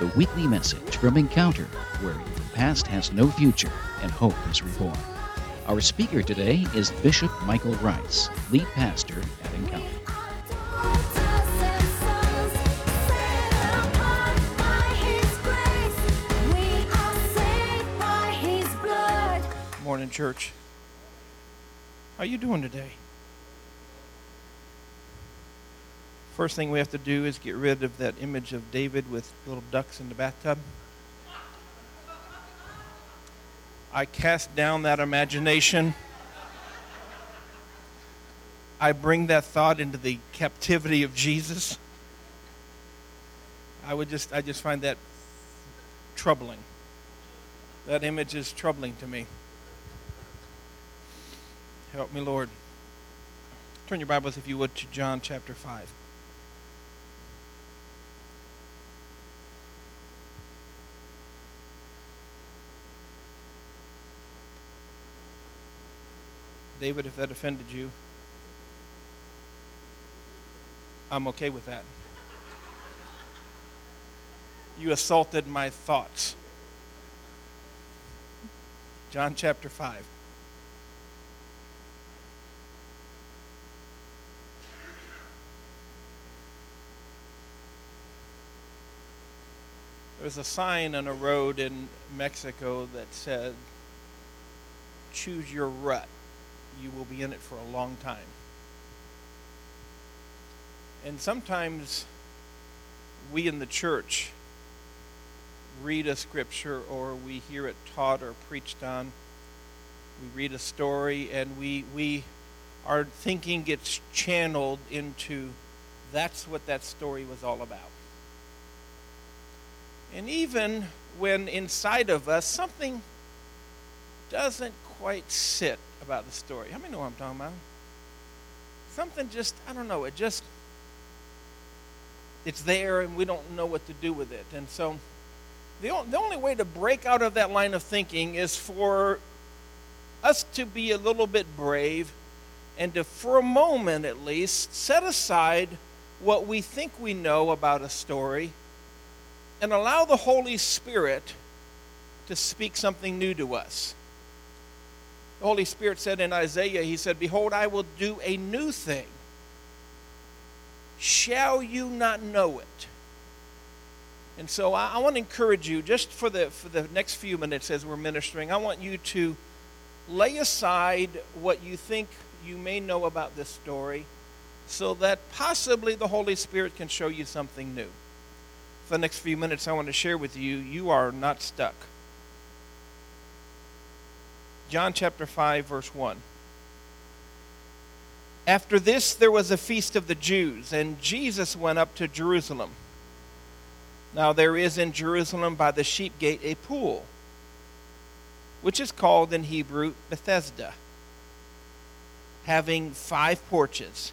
the weekly message from Encounter, where the past has no future and hope is reborn. Our speaker today is Bishop Michael Rice, lead pastor at Encounter. Morning, church. How are you doing today? First thing we have to do is get rid of that image of David with little ducks in the bathtub. I cast down that imagination. I bring that thought into the captivity of Jesus. I would just I just find that troubling. That image is troubling to me. Help me, Lord. Turn your Bibles, if you would, to John chapter 5. David, if that offended you, I'm okay with that. You assaulted my thoughts. John chapter 5. There's a sign on a road in Mexico that said, Choose your rut. You will be in it for a long time. And sometimes we in the church read a scripture or we hear it taught or preached on. We read a story and we, we our thinking gets channeled into that's what that story was all about. And even when inside of us something doesn't quite sit about the story. How many know what I'm talking about? Something just, I don't know, it just, it's there and we don't know what to do with it. And so the, the only way to break out of that line of thinking is for us to be a little bit brave and to, for a moment at least, set aside what we think we know about a story and allow the Holy Spirit to speak something new to us. The Holy Spirit said in Isaiah, He said, Behold, I will do a new thing. Shall you not know it? And so I, I, want to encourage you, just for the, for the next few minutes as we're ministering, I want you to lay aside what you think you may know about this story so that possibly the Holy Spirit can show you something new. For the next few minutes, I want to share with you, you are not stuck. John chapter 5, verse 1. After this, there was a feast of the Jews, and Jesus went up to Jerusalem. Now, there is in Jerusalem by the sheep gate a pool, which is called in Hebrew Bethesda, having five porches.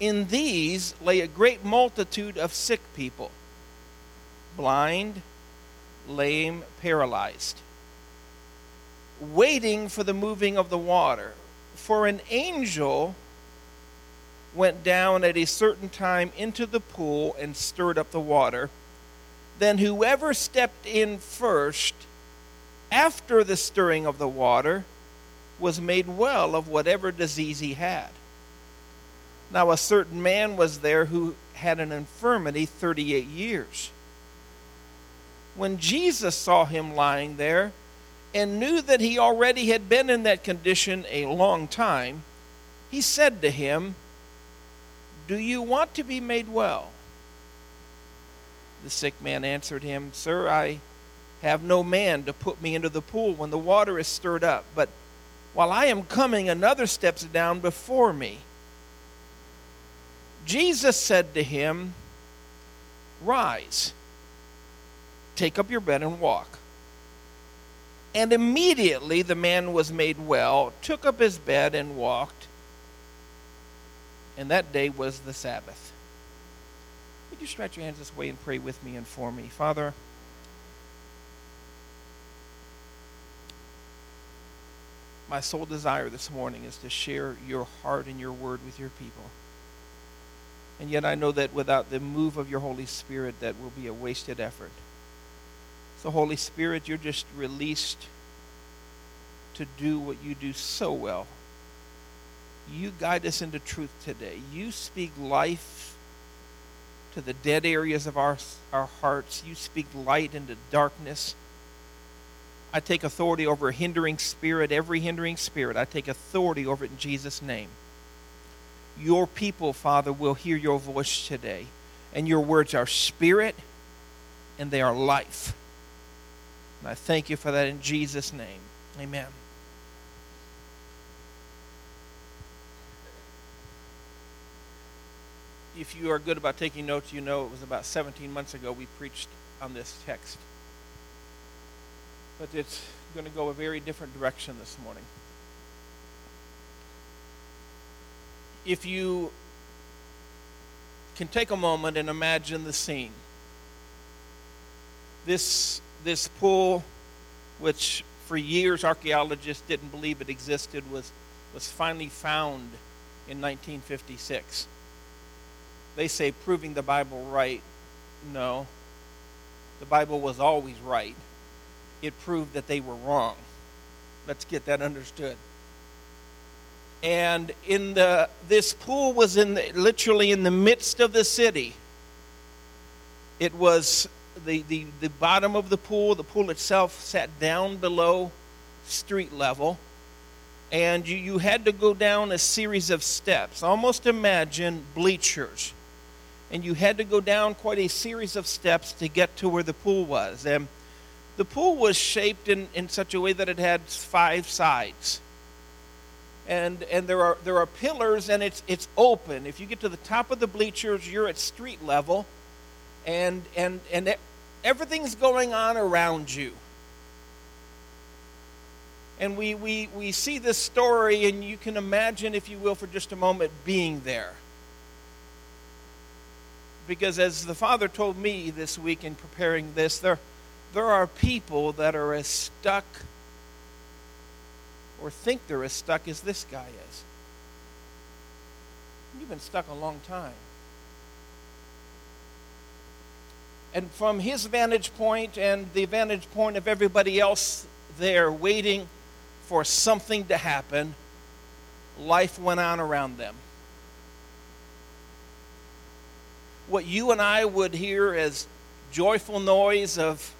In these lay a great multitude of sick people, blind, lame, paralyzed waiting for the moving of the water. For an angel went down at a certain time into the pool and stirred up the water. Then whoever stepped in first after the stirring of the water was made well of whatever disease he had. Now, a certain man was there who had an infirmity 38 years. When Jesus saw him lying there, and knew that he already had been in that condition a long time, he said to him, Do you want to be made well? The sick man answered him, Sir, I have no man to put me into the pool when the water is stirred up, but while I am coming, another steps down before me. Jesus said to him, Rise, take up your bed and walk. And immediately the man was made well, took up his bed, and walked. And that day was the Sabbath. Would you stretch your hands this way and pray with me and for me? Father, my sole desire this morning is to share your heart and your word with your people. And yet I know that without the move of your Holy Spirit, that will be a wasted effort. So, Holy Spirit, you're just released to do what you do so well. You guide us into truth today. You speak life to the dead areas of our, our hearts. You speak light into darkness. I take authority over a hindering spirit, every hindering spirit. I take authority over it in Jesus' name. Your people, Father, will hear your voice today. And your words are spirit and they are life. And I thank you for that in Jesus' name. Amen. If you are good about taking notes, you know it was about 17 months ago we preached on this text. But it's going to go a very different direction this morning. If you can take a moment and imagine the scene. This this pool, which for years archaeologists didn't believe it existed, was, was finally found in 1956. They say proving the Bible right. No. The Bible was always right. It proved that they were wrong. Let's get that understood. And in the this pool was in the, literally in the midst of the city. It was the, the, the bottom of the pool, the pool itself sat down below street level. And you, you had to go down a series of steps. Almost imagine bleachers. And you had to go down quite a series of steps to get to where the pool was. And the pool was shaped in, in such a way that it had five sides. And, and there, are, there are pillars, and it's, it's open. If you get to the top of the bleachers, you're at street level and and and everything's going on around you and we, we, we see this story, and you can imagine, if you will, for just a moment, being there. Because as the Father told me this week in preparing this, there, there are people that are as stuck or think they're as stuck as this guy is. You've been stuck a long time. And from his vantage point and the vantage point of everybody else there waiting for something to happen, life went on around them. What you and I would hear as joyful noise of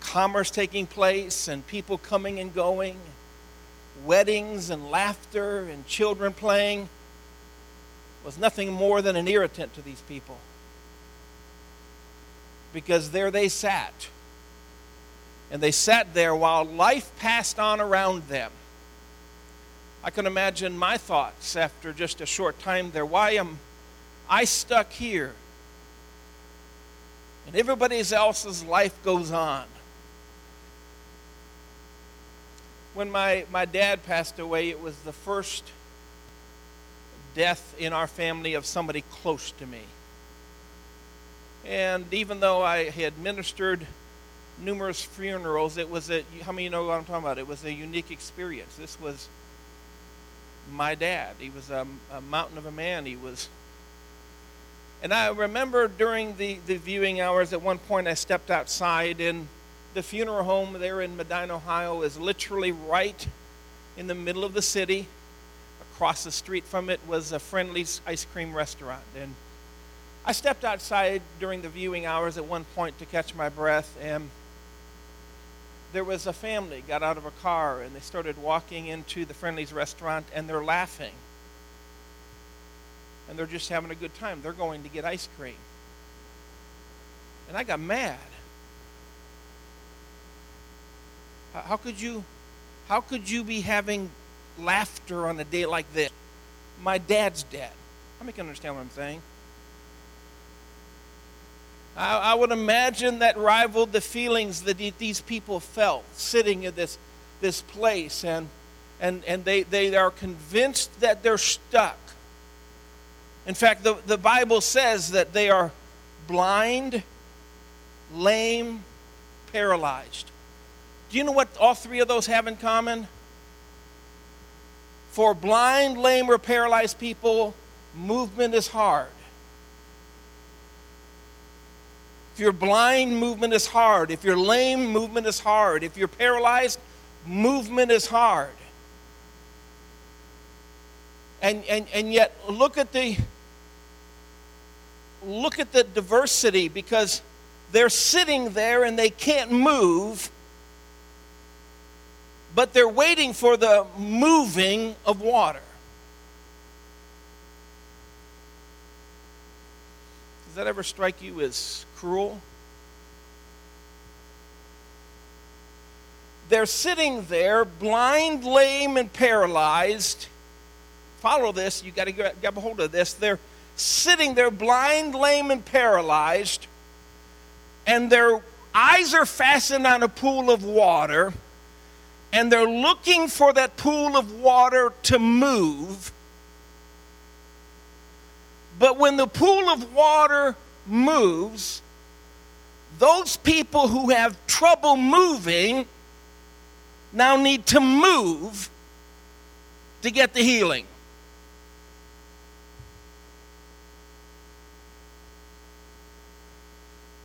commerce taking place and people coming and going, weddings and laughter and children playing was nothing more than an irritant to these people because there they sat. And they sat there while life passed on around them. I can imagine my thoughts after just a short time there. Why am I stuck here? And everybody else's life goes on. When my, my dad passed away, it was the first death in our family of somebody close to me. And even though I had ministered numerous funerals, it was a, how many you know what I'm talking about? It was a unique experience. This was my dad. He was a, a mountain of a man. He was. And I remember during the, the viewing hours, at one point I stepped outside, and the funeral home there in Medina, Ohio, is literally right in the middle of the city. Across the street from it was a friendly ice cream restaurant. And I stepped outside during the viewing hours at one point to catch my breath, and there was a family got out of a car and they started walking into the Friendly's restaurant and they're laughing. And they're just having a good time. They're going to get ice cream. And I got mad. How could you how could you be having laughter on a day like this? My dad's dead. Many can understand what I'm saying? I, I would imagine that rivaled the feelings that these people felt sitting in this, this place, and, and, and they, they are convinced that they're stuck. In fact, the, the Bible says that they are blind, lame, paralyzed. Do you know what all three of those have in common? For blind, lame, or paralyzed people, movement is hard. If you're blind, movement is hard. If you're lame, movement is hard. If you're paralyzed, movement is hard. And, and, and yet, look at the look at the diversity because they're sitting there and they can't move, but they're waiting for the moving of water. That ever strike you as cruel? They're sitting there, blind, lame, and paralyzed. Follow this, you got to grab a hold of this. They're sitting there, blind, lame, and paralyzed, and their eyes are fastened on a pool of water, and they're looking for that pool of water to move but when the pool of water moves, those people who have trouble moving now need to move to get the healing.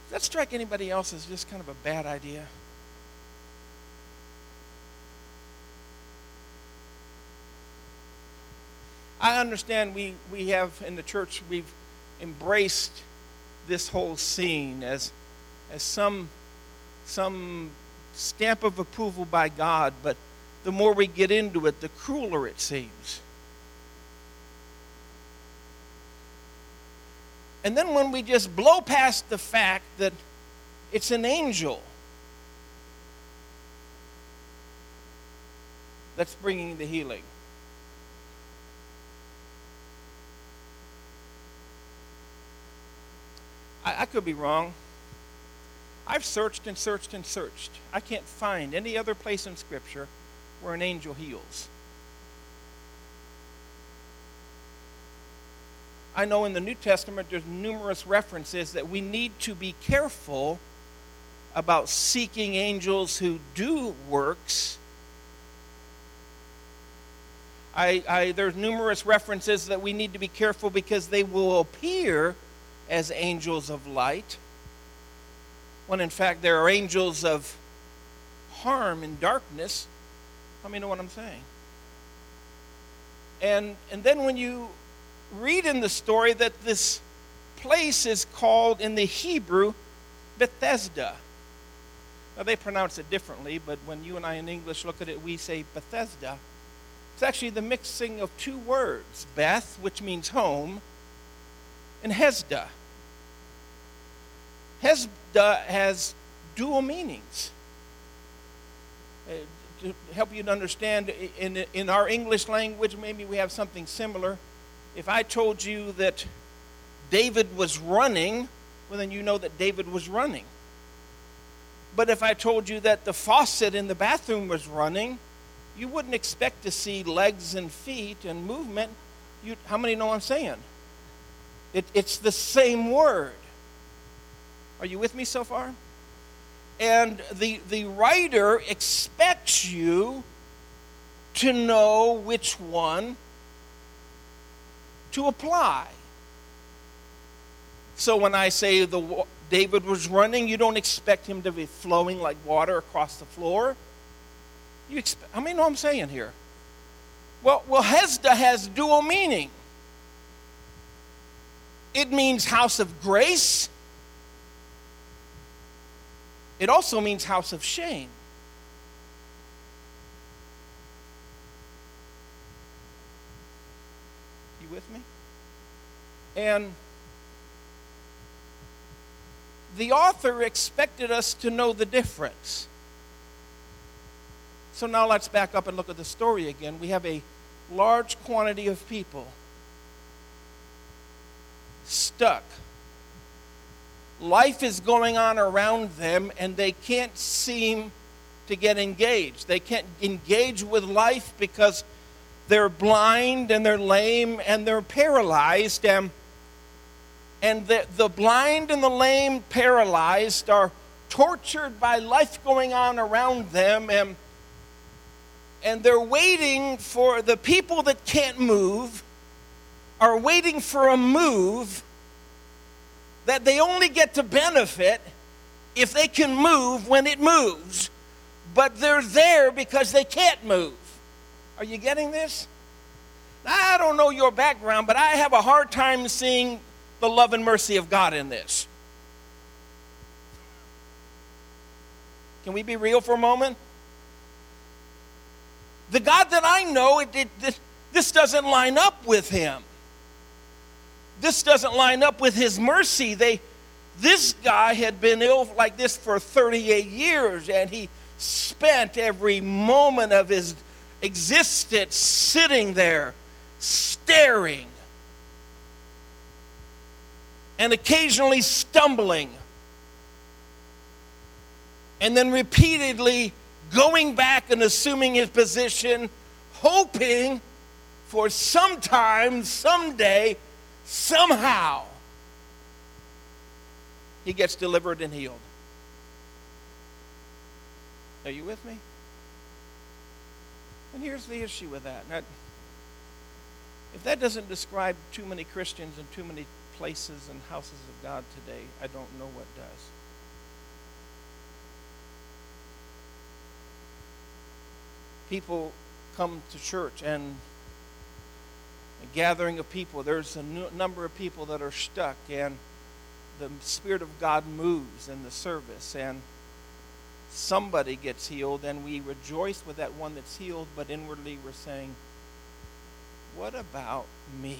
Does that strike anybody else as just kind of a bad idea? I understand we, we have in the church, we've embraced this whole scene as, as some, some stamp of approval by God, but the more we get into it, the crueler it seems. And then when we just blow past the fact that it's an angel that's bringing the healing. I, I could be wrong. I've searched and searched and searched. I can't find any other place in Scripture where an angel heals. I know in the New Testament there's numerous references that we need to be careful about seeking angels who do works. I, I, there's numerous references that we need to be careful because they will appear as angels of light, when in fact there are angels of harm and darkness. Let me know what I'm saying? And, and then when you read in the story that this place is called in the Hebrew Bethesda. Now they pronounce it differently, but when you and I in English look at it, we say Bethesda. It's actually the mixing of two words Beth, which means home, and Hesda. Hesda has dual meanings. Uh, to help you to understand, in, in our English language, maybe we have something similar. If I told you that David was running, well, then you know that David was running. But if I told you that the faucet in the bathroom was running, you wouldn't expect to see legs and feet and movement. You, how many know I'm saying? It, it's the same word. Are you with me so far? And the, the writer expects you to know which one to apply. So when I say the David was running, you don't expect him to be flowing like water across the floor. You expect, how many know what I'm saying here? Well, well, Hesda has dual meaning. It means house of grace it also means house of shame. You with me? And the author expected us to know the difference. So now let's back up and look at the story again. We have a large quantity of people stuck life is going on around them and they can't seem to get engaged. They can't engage with life because they're blind and they're lame and they're paralyzed. And, and the, the blind and the lame, paralyzed, are tortured by life going on around them. And, and they're waiting for the people that can't move, are waiting for a move that they only get to benefit if they can move when it moves, but they're there because they can't move. Are you getting this? I don't know your background, but I have a hard time seeing the love and mercy of God in this. Can we be real for a moment? The God that I know, it, it, this doesn't line up with him. This doesn't line up with his mercy. They, this guy had been ill like this for 38 years, and he spent every moment of his existence sitting there, staring, and occasionally stumbling, and then repeatedly going back and assuming his position, hoping for sometime, someday, somehow, he gets delivered and healed. Are you with me? And here's the issue with that. Now, if that doesn't describe too many Christians in too many places and houses of God today, I don't know what does. People come to church and a gathering of people, there's a number of people that are stuck, and the Spirit of God moves in the service, and somebody gets healed, and we rejoice with that one that's healed, but inwardly we're saying, What about me?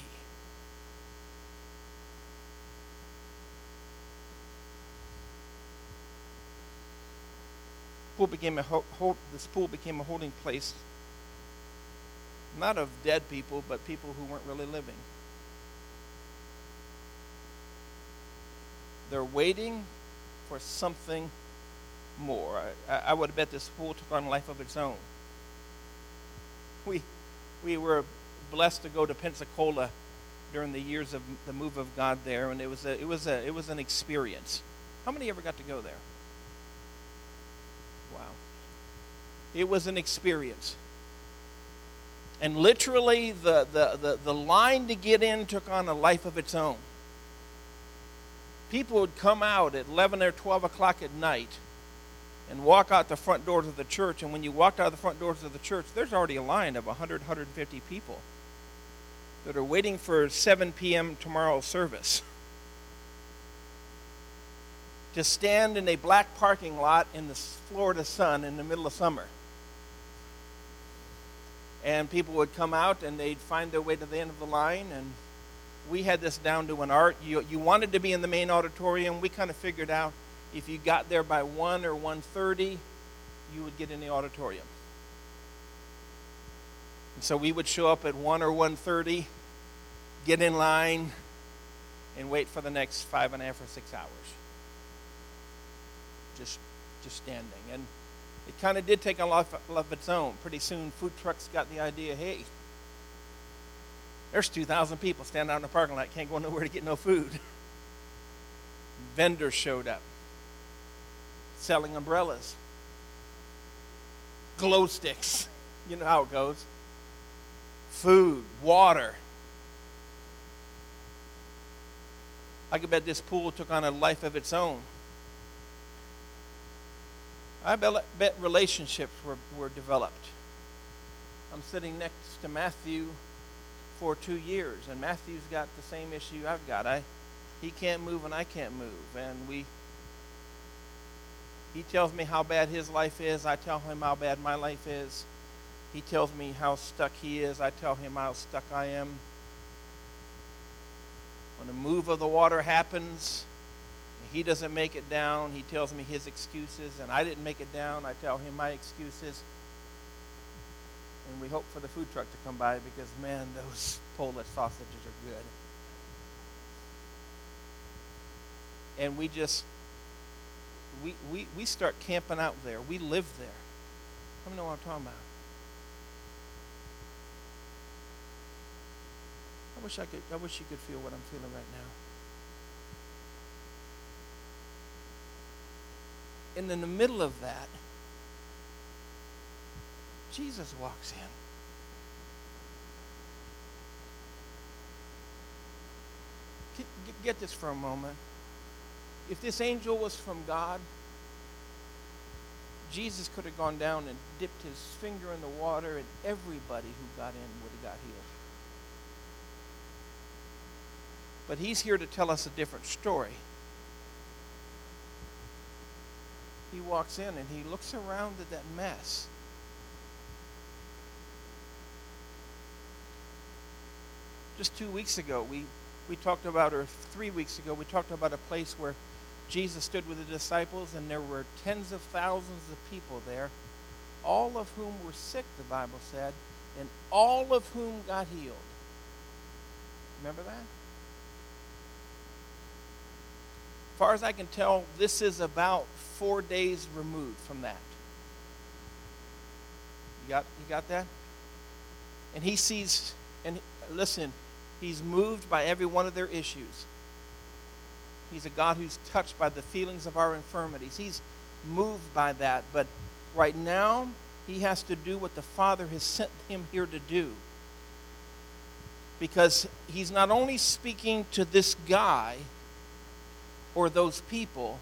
Pool became a ho- this pool became a holding place not of dead people, but people who weren't really living. They're waiting for something more. I, I would bet this fool took on life of its own. We, we were blessed to go to Pensacola during the years of the move of God there, and it was a, it was a, it was an experience. How many ever got to go there? Wow. It was an experience. And literally, the, the, the, the line to get in took on a life of its own. People would come out at 11 or 12 o'clock at night and walk out the front doors of the church. And when you walked out the front doors of the church, there's already a line of 100, 150 people that are waiting for 7 p.m. tomorrow service to stand in a black parking lot in the Florida sun in the middle of summer and people would come out and they'd find their way to the end of the line. And we had this down to an art. You, you wanted to be in the main auditorium. We kind of figured out if you got there by 1 or 1.30 you would get in the auditorium. And so we would show up at 1 or 1.30 get in line and wait for the next five and a half or six hours. Just just standing. And it kind of did take on a life of its own. Pretty soon, food trucks got the idea hey, there's 2,000 people standing out in the parking lot, can't go nowhere to get no food. Vendors showed up selling umbrellas, glow sticks. You know how it goes. Food, water. I could bet this pool took on a life of its own. I bet relationships were, were developed. I'm sitting next to Matthew for two years, and Matthew's got the same issue I've got. I, he can't move, and I can't move, and we. He tells me how bad his life is. I tell him how bad my life is. He tells me how stuck he is. I tell him how stuck I am. When the move of the water happens, he doesn't make it down. He tells me his excuses, and I didn't make it down. I tell him my excuses. And we hope for the food truck to come by because, man, those Polish sausages are good. And we just, we, we, we start camping out there. We live there. How many know what I'm talking about? I wish I could. I wish you could feel what I'm feeling right now. And in the middle of that, Jesus walks in. Get this for a moment. if this angel was from God, Jesus could have gone down and dipped his finger in the water, and everybody who got in would have got healed. But he's here to tell us a different story. He walks in and he looks around at that mess. Just two weeks ago, we, we talked about, or three weeks ago, we talked about a place where Jesus stood with the disciples, and there were tens of thousands of people there, all of whom were sick, the Bible said, and all of whom got healed. Remember that? As far as I can tell, this is about four days removed from that. You got, you got that? And he sees, and listen, he's moved by every one of their issues. He's a God who's touched by the feelings of our infirmities. He's moved by that. But right now, he has to do what the Father has sent him here to do. Because he's not only speaking to this guy or those people,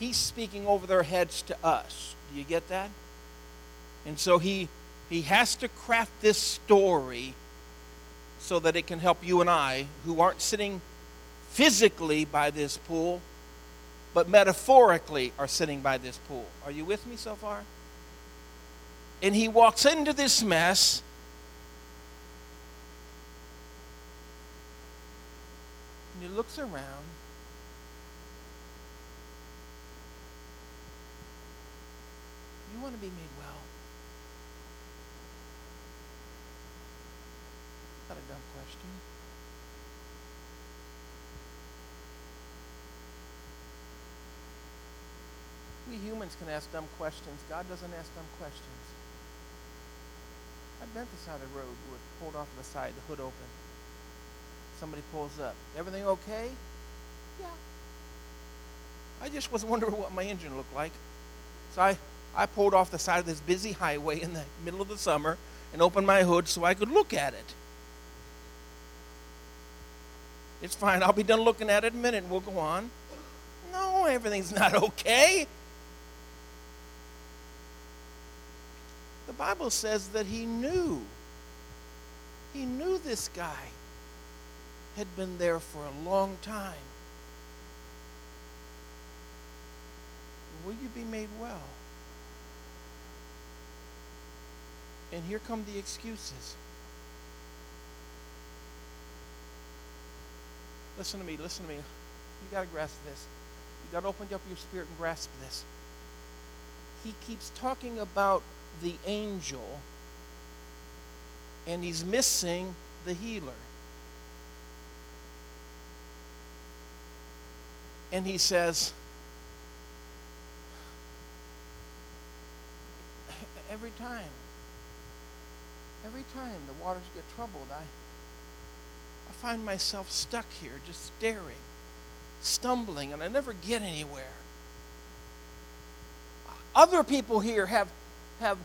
he's speaking over their heads to us. Do you get that? And so he, he has to craft this story so that it can help you and I, who aren't sitting physically by this pool, but metaphorically are sitting by this pool. Are you with me so far? And he walks into this mess. And he looks around. You want to be made well? Not a dumb question. We humans can ask dumb questions. God doesn't ask dumb questions. I've been at the side of the road with pulled off the side, the hood open. Somebody pulls up. Everything okay? Yeah. I just was wondering what my engine looked like. So I, I pulled off the side of this busy highway in the middle of the summer and opened my hood so I could look at it. It's fine. I'll be done looking at it in a minute and we'll go on. No, everything's not okay. The Bible says that he knew. He knew this guy had been there for a long time. Will you be made well? And here come the excuses. Listen to me, listen to me. You got to grasp this. You got to open up your spirit and grasp this. He keeps talking about the angel, and he's missing the healer. And he says, every time, every time the waters get troubled, I, I find myself stuck here just staring, stumbling, and I never get anywhere. Other people here have have,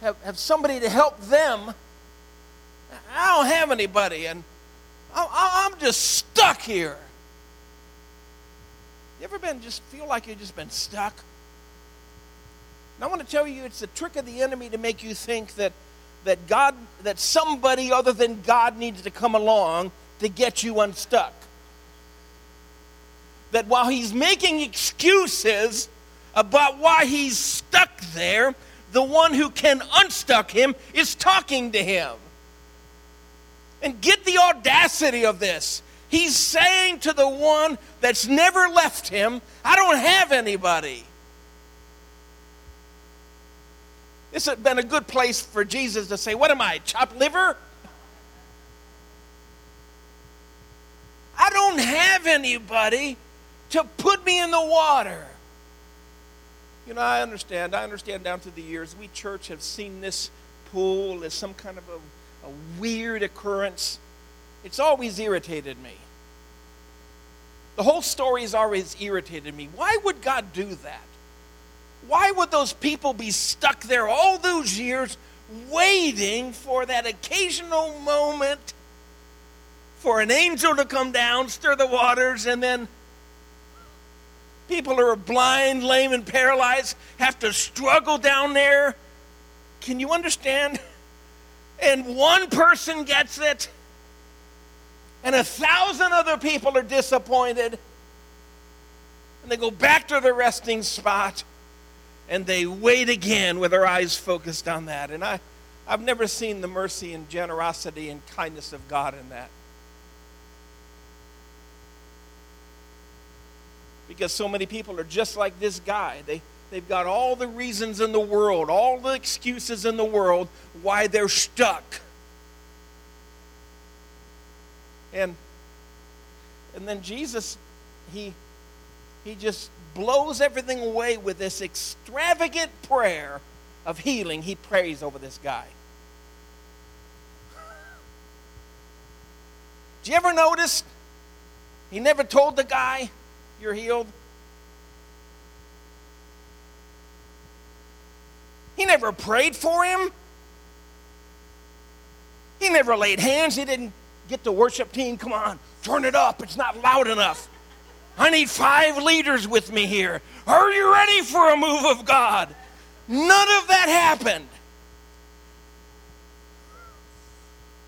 have, have somebody to help them. I don't have anybody, and I'm just stuck here. You ever been just feel like you've just been stuck? And I want to tell you it's a trick of the enemy to make you think that that God that somebody other than God needs to come along to get you unstuck. That while he's making excuses about why he's stuck there, the one who can unstuck him is talking to him. And get the audacity of this. He's saying to the one that's never left him, I don't have anybody. This had been a good place for Jesus to say, What am I, chopped liver? I don't have anybody to put me in the water. You know, I understand. I understand down through the years, we church have seen this pool as some kind of a, a weird occurrence. It's always irritated me. The whole story has always irritated me. Why would God do that? Why would those people be stuck there all those years waiting for that occasional moment for an angel to come down, stir the waters, and then People who are blind, lame, and paralyzed have to struggle down there. Can you understand? And one person gets it, and a thousand other people are disappointed. And they go back to their resting spot and they wait again with their eyes focused on that. And I, I've never seen the mercy and generosity and kindness of God in that. Because so many people are just like this guy. They, they've got all the reasons in the world, all the excuses in the world why they're stuck. And, and then Jesus, he, he just blows everything away with this extravagant prayer of healing he prays over this guy. Did you ever notice he never told the guy, You're healed? He never prayed for him. He never laid hands. He didn't get the worship team, come on, turn it up. It's not loud enough. I need five leaders with me here. Are you ready for a move of God? None of that happened.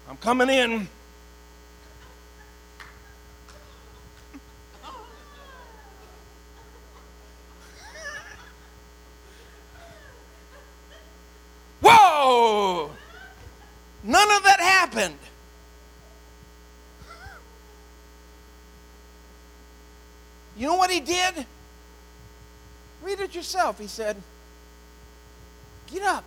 I'm coming in. Whoa! None of that happened. You know what he did? Read it yourself. He said, Get up.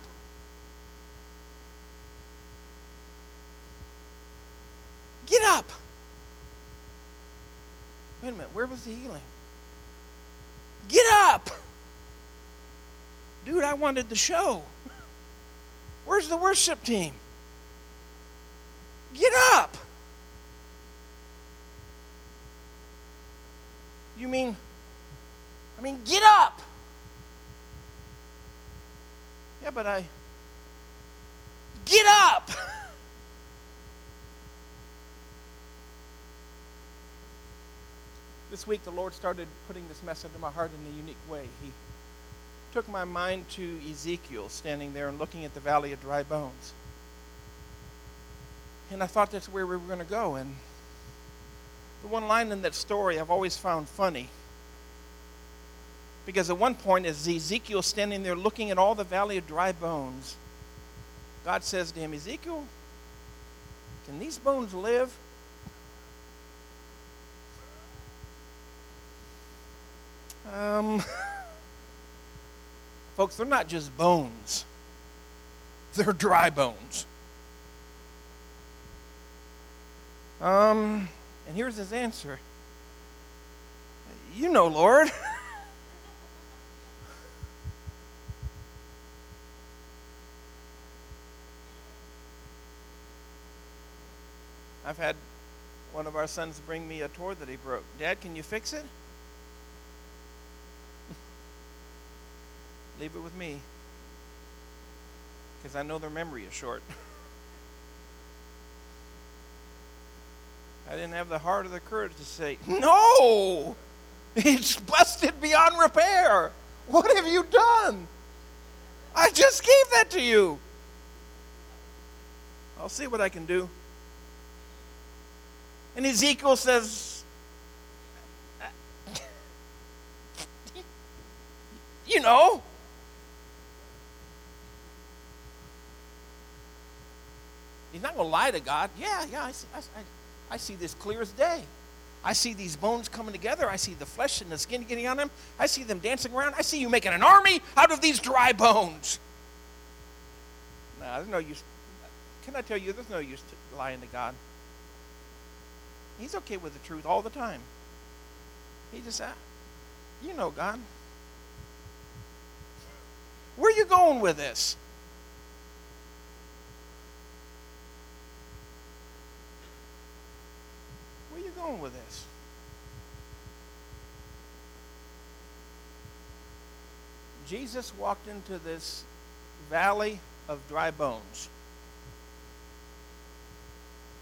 Get up. Wait a minute, where was the healing? Get up. Dude, I wanted the show. Where's the worship team? Get up. You mean, I mean, get up. Yeah, but I, get up. this week, the Lord started putting this message in my heart in a unique way. He took my mind to Ezekiel standing there and looking at the valley of dry bones. And I thought that's where we were going to go. And the one line in that story I've always found funny. Because at one point, as Ezekiel standing there looking at all the valley of dry bones, God says to him, Ezekiel, can these bones live? Um, folks, they're not just bones, they're dry bones. Um, and here's his answer You know, Lord. I've had one of our sons bring me a toy that he broke. Dad, can you fix it? Leave it with me. Because I know their memory is short. I didn't have the heart or the courage to say, No! It's busted beyond repair. What have you done? I just gave that to you. I'll see what I can do. And Ezekiel says, You know. He's not going to lie to God. Yeah, yeah, I, I, I see this clear as day. I see these bones coming together. I see the flesh and the skin getting on them. I see them dancing around. I see you making an army out of these dry bones. No, there's no use. Can I tell you, there's no use to lying to God. He's okay with the truth all the time. He just, uh, you know, God. Where are you going with this? Going with this? Jesus walked into this valley of dry bones.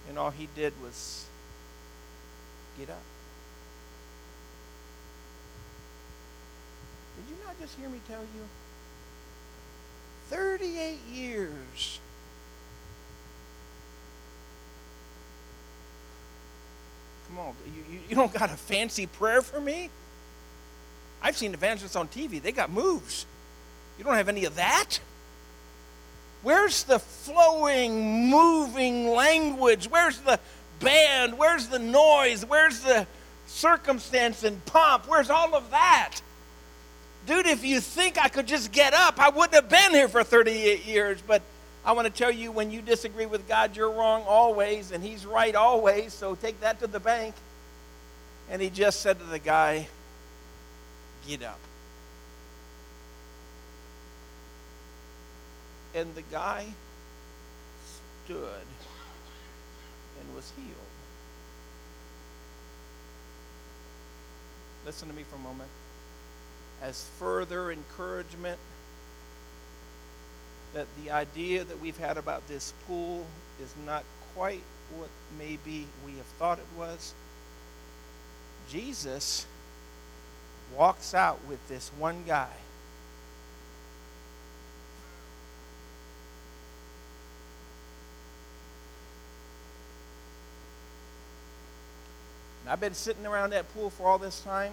And all he did was get up. Did you not just hear me tell you? 38 years. Come on, you, you, don't got a fancy prayer for me? I've seen evangelists on TV, they got moves. You don't have any of that? Where's the flowing, moving language? Where's the band? Where's the noise? Where's the circumstance and pomp? Where's all of that? Dude, if you think I could just get up, I wouldn't have been here for 38 years. But I want to tell you when you disagree with God, you're wrong always, and He's right always. So take that to the bank. And he just said to the guy, Get up. And the guy stood and was healed. Listen to me for a moment. As further encouragement that the idea that we've had about this pool is not quite what maybe we have thought it was. Jesus walks out with this one guy And I've been sitting around that pool for all this time,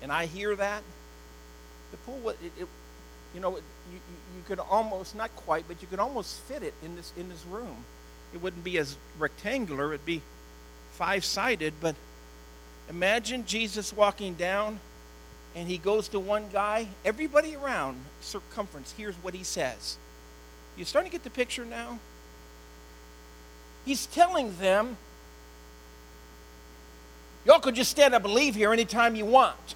and I hear that. The pool, it, it you know, you, you could almost, not quite, but you could almost fit it in this, in this room. It wouldn't be as rectangular, it'd be five sided, but imagine Jesus walking down and he goes to one guy. Everybody around circumference hears what he says. You starting to get the picture now? He's telling them Y'all could just stand up and leave here anytime you want.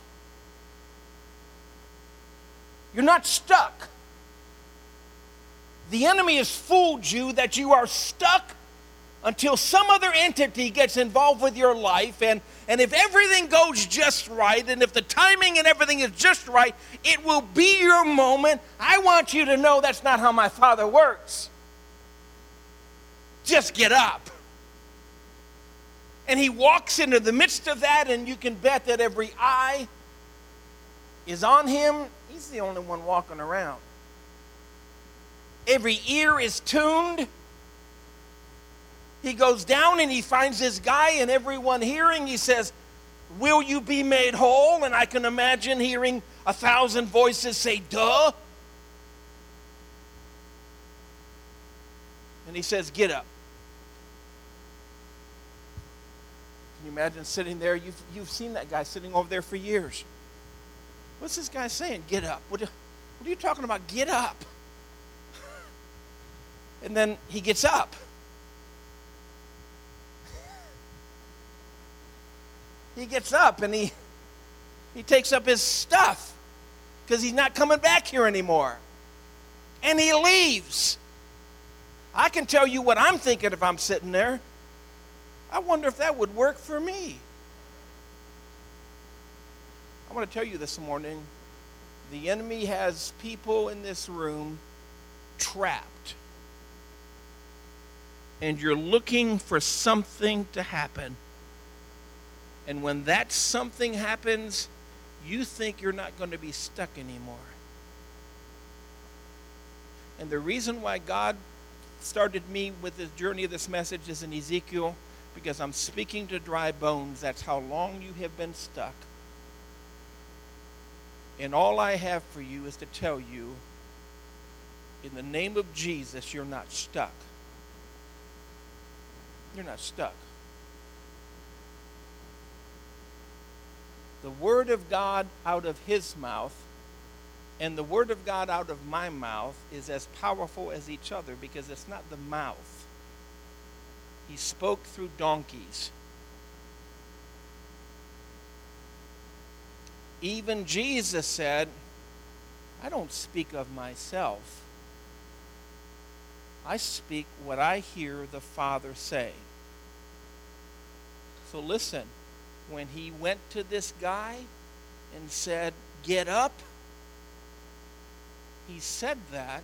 You're not stuck. The enemy has fooled you that you are stuck until some other entity gets involved with your life. And, and if everything goes just right, and if the timing and everything is just right, it will be your moment. I want you to know that's not how my Father works. Just get up. And he walks into the midst of that, and you can bet that every eye is on him. He's the only one walking around. Every ear is tuned. He goes down and he finds this guy, and everyone hearing, he says, Will you be made whole? And I can imagine hearing a thousand voices say, Duh. And he says, Get up. Can you imagine sitting there? You've, you've seen that guy sitting over there for years. What's this guy saying? Get up. What, what are you talking about? Get up. And then he gets up. he gets up and he he takes up his stuff because he's not coming back here anymore. And he leaves. I can tell you what I'm thinking if I'm sitting there. I wonder if that would work for me. I want to tell you this morning the enemy has people in this room trapped. And you're looking for something to happen. And when that something happens, you think you're not going to be stuck anymore. And the reason why God started me with the journey of this message is in Ezekiel because I'm speaking to dry bones. That's how long you have been stuck. And all I have for you is to tell you in the name of Jesus, you're not stuck. You're not stuck. The Word of God out of His mouth and the Word of God out of my mouth is as powerful as each other because it's not the mouth he spoke through donkeys. Even Jesus said, I don't speak of myself. I speak what I hear the Father say. So listen, when he went to this guy and said, Get up, he said that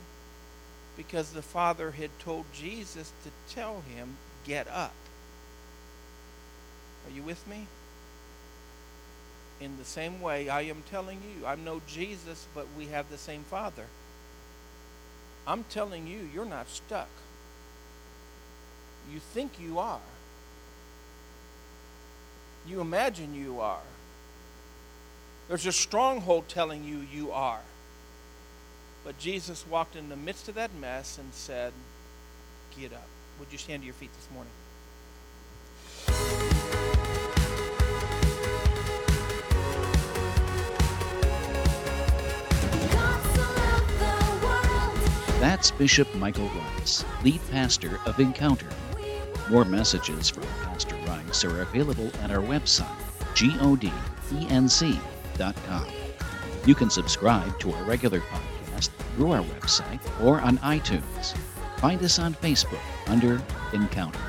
because the Father had told Jesus to tell him, get up. Are you with me? In the same way, I am telling you, I know Jesus, but we have the same Father. I'm telling you, you're not stuck. You think you are. You imagine you are. There's a stronghold telling you you are. But Jesus walked in the midst of that mess and said, Get up. Would you stand to your feet this morning? That's Bishop Michael Rice, lead pastor of Encounter. More messages from Pastor Rice are available at our website, godenc.com. You can subscribe to our regular podcast through our website or on iTunes. Find us on Facebook under Encounter.